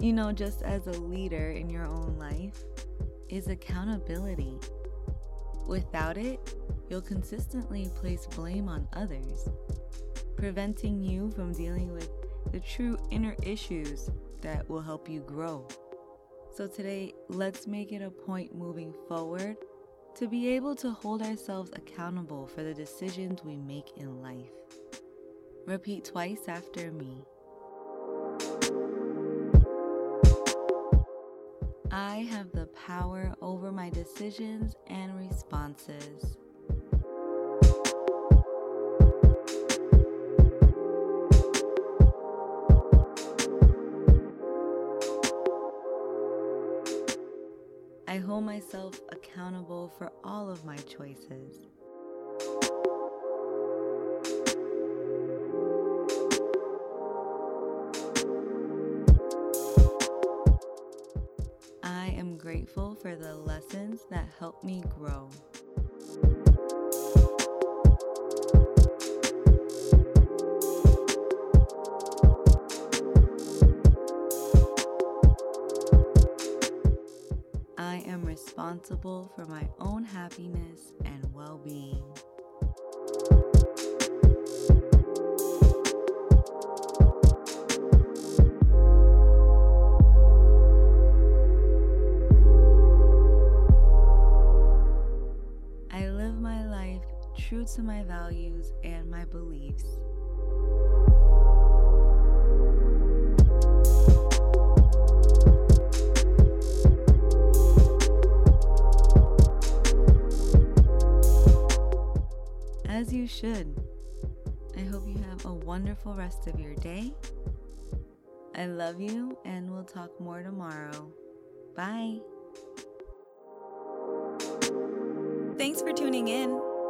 you know, just as a leader in your own life, is accountability. Without it, you'll consistently place blame on others, preventing you from dealing with the true inner issues that will help you grow. So, today, let's make it a point moving forward to be able to hold ourselves accountable for the decisions we make in life. Repeat twice after me. I have the power over my decisions and responses. I hold myself accountable for all of my choices. Grateful for the lessons that help me grow. I am responsible for my own happiness and well being. True to my values and my beliefs. As you should. I hope you have a wonderful rest of your day. I love you, and we'll talk more tomorrow. Bye. Thanks for tuning in.